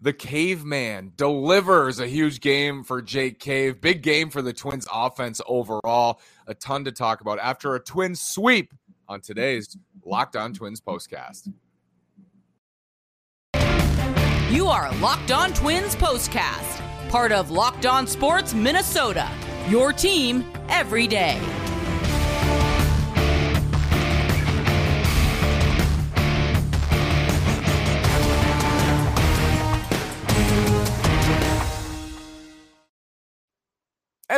the caveman delivers a huge game for Jake Cave. Big game for the Twins offense overall. A ton to talk about after a twin sweep on today's Locked On Twins postcast. You are Locked On Twins postcast, part of Locked On Sports Minnesota. Your team every day.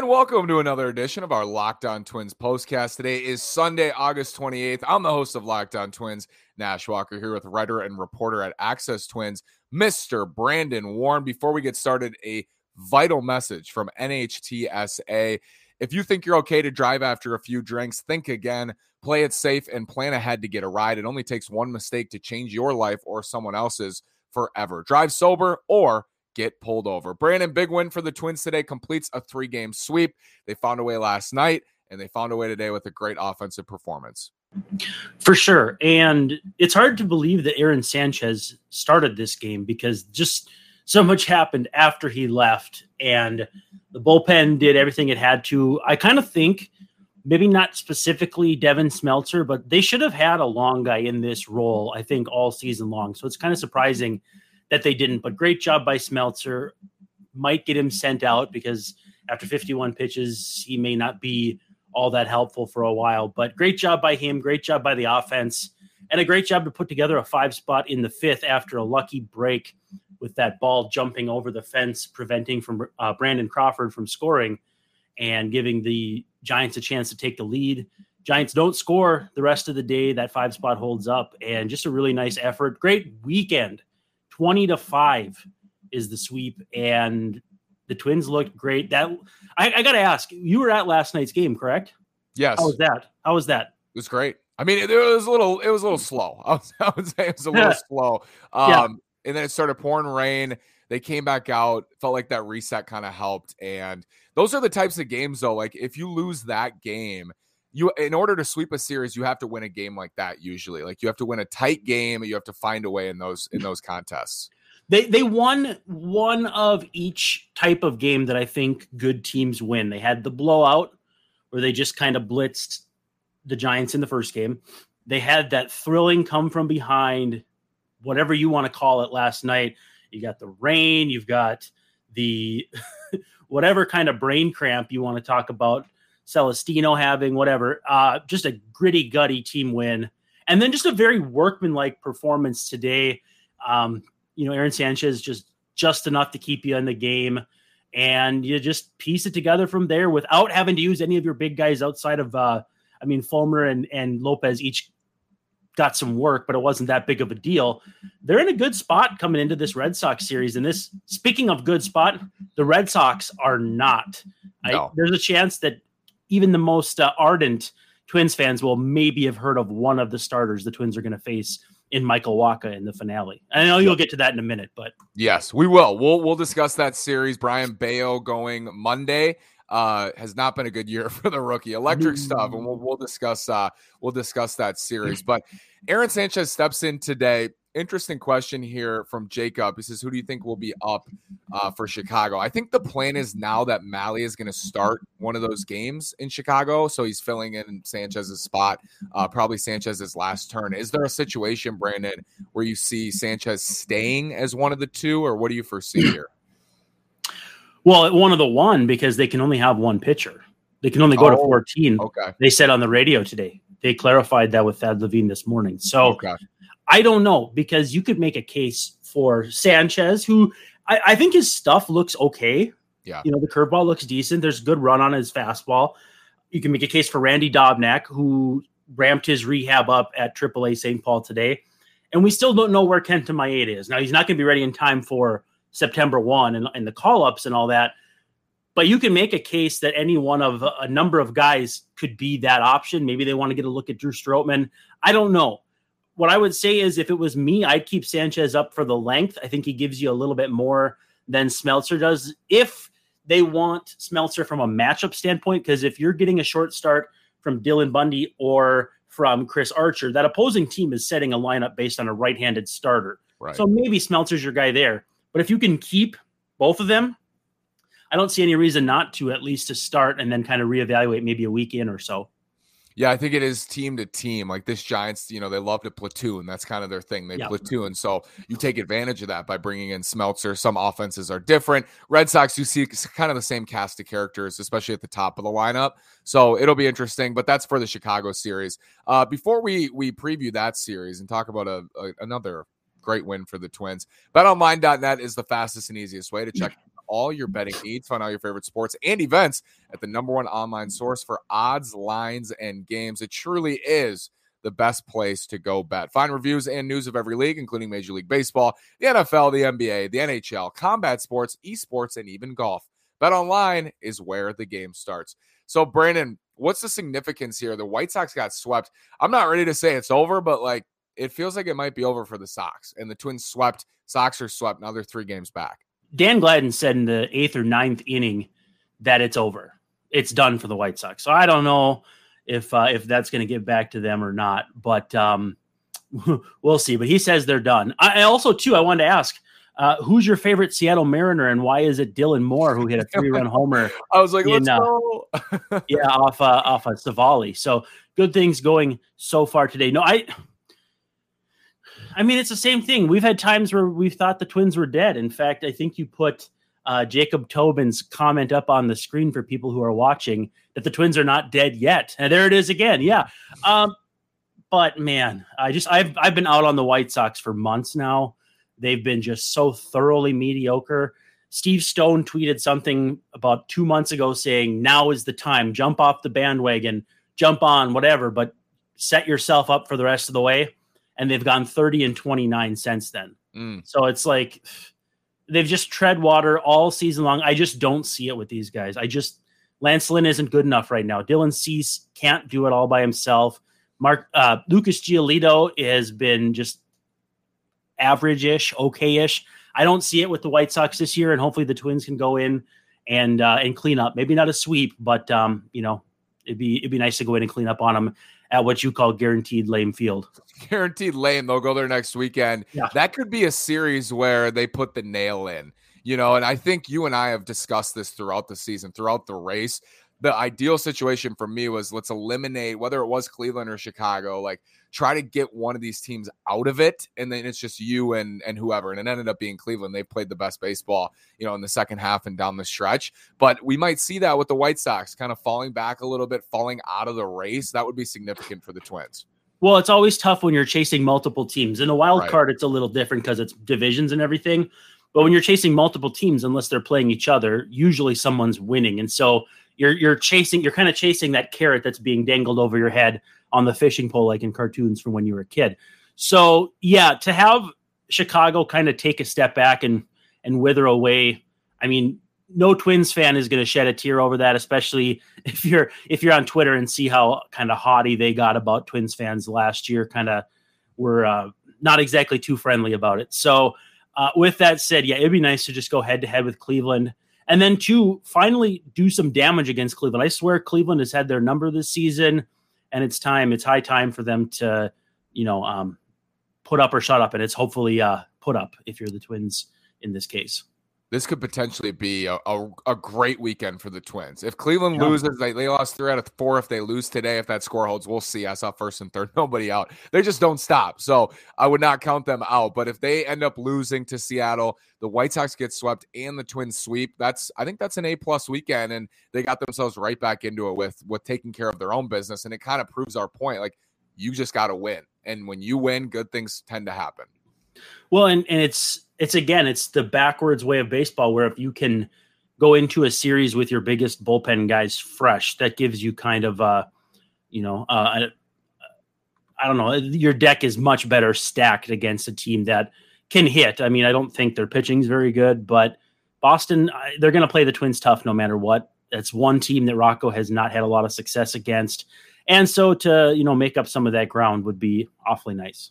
And welcome to another edition of our Locked On Twins postcast. Today is Sunday, August 28th. I'm the host of Locked On Twins, Nash Walker, here with writer and reporter at Access Twins, Mr. Brandon Warren. Before we get started, a vital message from NHTSA. If you think you're okay to drive after a few drinks, think again, play it safe, and plan ahead to get a ride. It only takes one mistake to change your life or someone else's forever. Drive sober or get pulled over. Brandon, big win for the Twins today, completes a three game sweep. They found a way last night, and they found a way today with a great offensive performance. For sure. And it's hard to believe that Aaron Sanchez started this game because just so much happened after he left, and the bullpen did everything it had to. I kind of think. Maybe not specifically Devin Smeltzer, but they should have had a long guy in this role, I think, all season long. So it's kind of surprising that they didn't. But great job by Smeltzer. Might get him sent out because after 51 pitches, he may not be all that helpful for a while. But great job by him. Great job by the offense. And a great job to put together a five spot in the fifth after a lucky break with that ball jumping over the fence, preventing from uh, Brandon Crawford from scoring and giving the Giants a chance to take the lead. Giants don't score the rest of the day. That five spot holds up, and just a really nice effort. Great weekend 20 to 5 is the sweep and the twins looked great. That i, I gotta ask you were at last night's game correct? Yes. How was that? How was that? It was great. I mean it, it was a little it was a little slow. I, was, I would say it was a little slow. Um yeah. and then it started pouring rain. They came back out. Felt like that reset kind of helped. And those are the types of games though. Like if you lose that game you in order to sweep a series you have to win a game like that usually. Like you have to win a tight game and you have to find a way in those in those contests. They they won one of each type of game that i think good teams win. They had the blowout where they just kind of blitzed the giants in the first game. They had that thrilling come from behind whatever you want to call it last night. You got the rain you've got the whatever kind of brain cramp you want to talk about Celestino having, whatever. Uh, just a gritty, gutty team win. And then just a very workmanlike performance today. Um, you know, Aaron Sanchez just just enough to keep you in the game. And you just piece it together from there without having to use any of your big guys outside of uh, I mean, Fulmer and, and Lopez each got some work, but it wasn't that big of a deal. They're in a good spot coming into this Red Sox series. And this, speaking of good spot, the Red Sox are not. No. I, there's a chance that even the most uh, ardent Twins fans will maybe have heard of one of the starters the Twins are going to face in Michael Wacha in the finale. I know you'll get to that in a minute, but yes, we will. We'll we'll discuss that series. Brayan Bello going Monday uh, has not been a good year for the rookie. Electric stuff, and we'll we'll discuss uh, we'll discuss that series. But Aaron Sanchez steps in today interesting question here from Jacob. He says, "Who do you think will be up uh, for Chicago?" I think the plan is now that Mahle is going to start one of those games in Chicago, so he's filling in Sanchez's spot, uh, probably Sanchez's last turn. Is there a situation, Brandon, where you see Sanchez staying as one of the two, or what do you foresee here? Well, one of the one because they can only have one pitcher. They can only go oh, to 14. Okay. They said on the radio today. They clarified that with Thad Levine this morning. So okay. I don't know because you could make a case for Sanchez, who I, I think his stuff looks okay. Yeah. You know, the curveball looks decent. There's good run on his fastball. You can make a case for Randy Dobnak, who ramped his rehab up at AAA St. Paul today. And we still don't know where Kenta Maeda is. Now, he's not going to be ready in time for September 1 and, and the call ups and all that. But you can make a case that any one of a number of guys could be that option. Maybe they want to get a look at Drew Strotman. I don't know what I would say is if it was me, I'd keep Sanchez up for the length. I think he gives you a little bit more than Smeltzer does. If they want Smeltzer from a matchup standpoint, because if you're getting a short start from Dylan Bundy or from Chris Archer, that opposing team is setting a lineup based on a right handed starter. Right. So maybe Smeltzer's your guy there. But if you can keep both of them, I don't see any reason not to at least to start and then kind of reevaluate maybe a week in or so. Yeah, I think it is team to team. Like this Giants, you know, they love to platoon. That's kind of their thing. They platoon. So you take advantage of that by bringing in Smeltzer. Some offenses are different. Red Sox, you see kind of the same cast of characters, especially at the top of the lineup. So it'll be interesting. But that's for the Chicago series. Uh, before we we preview that series and talk about a, a another great win for the Twins. BetOnline.net is the fastest and easiest way to check all your betting needs. Find all your favorite sports and events at the number one online source for odds, lines, and games. It truly is the best place to go bet. Find reviews and news of every league, including Major League Baseball, the NFL, the NBA, the NHL, combat sports, esports, and even golf. Bet online is where the game starts. So, Brandon, what's the significance here? The White Sox got swept. I'm not ready to say it's over, but like it feels like it might be over for the Sox. And the Twins swept. Sox are swept. Now they're three games back. Dan Gladden said in the eighth or ninth inning that it's over. It's done for the White Sox. So I don't know if uh, if that's going to get back to them or not, but um, we'll see. But he says they're done. I also too I wanted to ask. Uh, who's your favorite Seattle Mariner, and why is it Dylan Moore who hit a three-run homer? I was like, in, let's uh, go. yeah, off uh, off of Civale. So good things going so far today. No, I I mean, it's the same thing. We've had times where we've thought the Twins were dead. In fact, I think you put uh, Jacob Tobin's comment up on the screen for people who are watching that the Twins are not dead yet. And there it is again. Yeah. Um, but man, I just I've I've been out on the White Sox for months now. They've been just so thoroughly mediocre. Steve Stone tweeted something about two months ago saying, "Now is the time. Jump off the bandwagon, jump on whatever, but set yourself up for the rest of the way." And they've gone 30 and 29 since then. Mm. So it's like they've just tread water all season long. I just don't see it with these guys. I just Lance Lynn isn't good enough right now. Dylan Cease can't do it all by himself. Mark uh, Lucas Giolito has been just average-ish, okay-ish. I don't see it with the White Sox this year, and hopefully the Twins can go in and uh, and clean up. Maybe not a sweep, but um, you know, it'd be it'd be nice to go in and clean up on them at what you call guaranteed lame field. Guaranteed lame. They'll go there next weekend. Yeah. That could be a series where they put the nail in, you know, and I think you and I have discussed this throughout the season, throughout the race. The ideal situation for me was let's eliminate whether it was Cleveland or Chicago, like try to get one of these teams out of it, and then it's just you and and whoever. And it ended up being Cleveland. They played the best baseball, you know, in the second half and down the stretch. But we might see that with the White Sox kind of falling back a little bit, falling out of the race. That would be significant for the Twins. Well, it's always tough when you're chasing multiple teams. In a wild right. card, it's a little different because it's divisions and everything. But when you're chasing multiple teams, unless they're playing each other, usually someone's winning. And so you're you're chasing, you're kind of chasing that carrot that's being dangled over your head on the fishing pole, like in cartoons from when you were a kid. So yeah, to have Chicago kind of take a step back and and wither away. I mean, no Twins fan is going to shed a tear over that, especially if you're if you're on Twitter and see how kind of haughty they got about Twins fans last year. Kind of were uh, not exactly too friendly about it. So, uh, with that said, yeah, it'd be nice to just go head to head with Cleveland, and then to finally do some damage against Cleveland. I swear, Cleveland has had their number this season and it's time. It's high time for them to, you know, um, put up or shut up, and it's hopefully uh, put up if you're the Twins in this case. This could potentially be a, a, a great weekend for the Twins. If Cleveland yeah. loses, they, they lost three out of four. If they lose today, if that score holds, we'll see. I saw first and third, nobody out. They just don't stop. So I would not count them out. But if they end up losing to Seattle, the White Sox get swept and the Twins sweep. That's I think that's an A plus weekend, and they got themselves right back into it with with taking care of their own business, and it kind of proves our point. Like you just got to win, and when you win, good things tend to happen. Well, and and it's it's again it's the backwards way of baseball where if you can go into a series with your biggest bullpen guys fresh, that gives you kind of uh you know uh I don't know your deck is much better stacked against a team that can hit. I mean, I don't think their pitching is very good, but Boston, they're going to play the Twins tough no matter what. That's one team that Rocco has not had a lot of success against. And so to, you know, make up some of that ground would be awfully nice.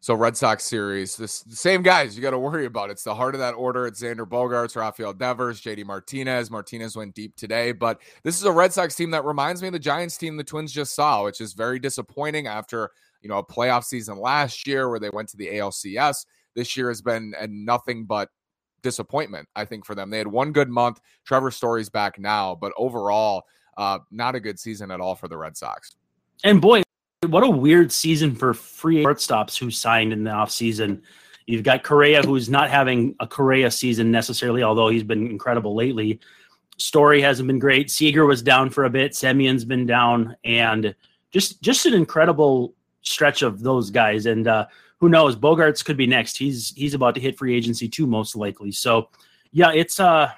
So Red Sox series, this the same guys you got to worry about. It's the heart of that order. It's Xander Bogaerts, Rafael Devers, JD Martinez. Martinez went deep today, but this is a Red Sox team that reminds me of the Giants team the Twins just saw, which is very disappointing after you know a playoff season last year where they went to the ALCS this year has been nothing but disappointment, I think, for them. They had one good month. Trevor Story's back now, but overall, uh, not a good season at all for the Red Sox. And boy, what a weird season for free shortstops who signed in the offseason. You've got Correa, who's not having a Correa season necessarily, although he's been incredible lately. Story hasn't been great. Seager was down for a bit. Semien's been down, and just just an incredible stretch of those guys. And uh, who knows, Bogaerts could be next. He's he's about to hit free agency too, most likely. So, yeah, it's uh,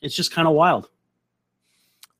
it's just kind of wild.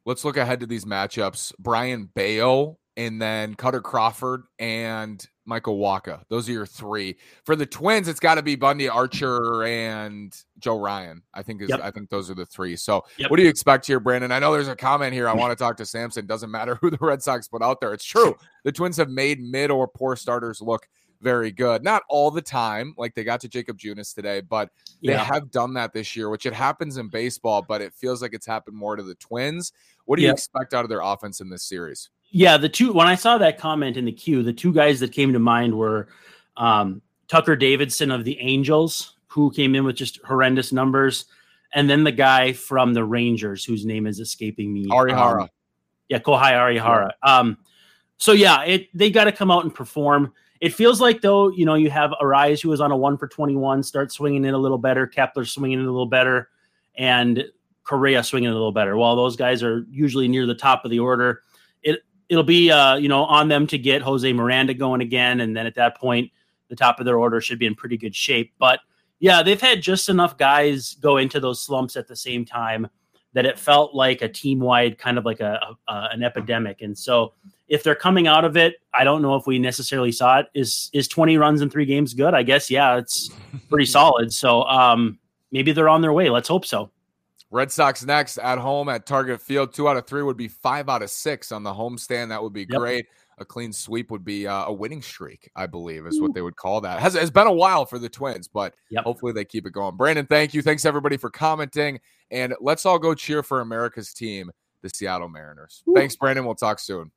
Let's look ahead to these matchups. Brayan Bello and then Kutter Crawford and Michael Wacha. Those are your three. For the Twins, it's got to be Bundy Archer and Joe Ryan. I think is yep. I think those are the three. So yep. what do you expect here, Brandon? I know there's a comment here. I want to talk to Samson. Doesn't matter who the Red Sox put out there. It's true. The Twins have made mid or poor starters look very good. Not all the time, like they got to Jakob Junis today, but they yeah. have done that this year, which it happens in baseball, but it feels like it's happened more to the Twins. What do you expect out of their offense in this series? Yeah, the two when I saw that comment in the queue, the two guys that came to mind were um, Tucker Davidson of the Angels, who came in with just horrendous numbers, and then the guy from the Rangers, whose name is escaping me. Arihara. Um, yeah, Kohei Arihara. Yeah. Um, so yeah, it they got to come out and perform. It feels like though, you know, you have Arraez who was on a one for twenty one, start swinging in a little better. Kepler swinging in a little better, and Correa swinging a little better. While those guys are usually near the top of the order, it it'll be uh, you know on them to get Jose Miranda going again, and then at that point, the top of their order should be in pretty good shape. But yeah, they've had just enough guys go into those slumps at the same time that it felt like a team wide kind of like a, a, an epidemic. And so if they're coming out of it, I don't know if we necessarily saw it. Is is 20 runs in three games good? I guess yeah, it's pretty solid. So um, maybe they're on their way. Let's hope so. Red Sox next at home at Target Field. Two out of three would be five out of six on the homestand. That would be yep. great. A clean sweep would be uh, a winning streak, I believe, is what they would call that. Has has been a while for the Twins, but yep. hopefully they keep it going. Brandon, thank you. Thanks everybody for commenting, and let's all go cheer for America's team, the Seattle Mariners. Thanks, Brandon. We'll talk soon.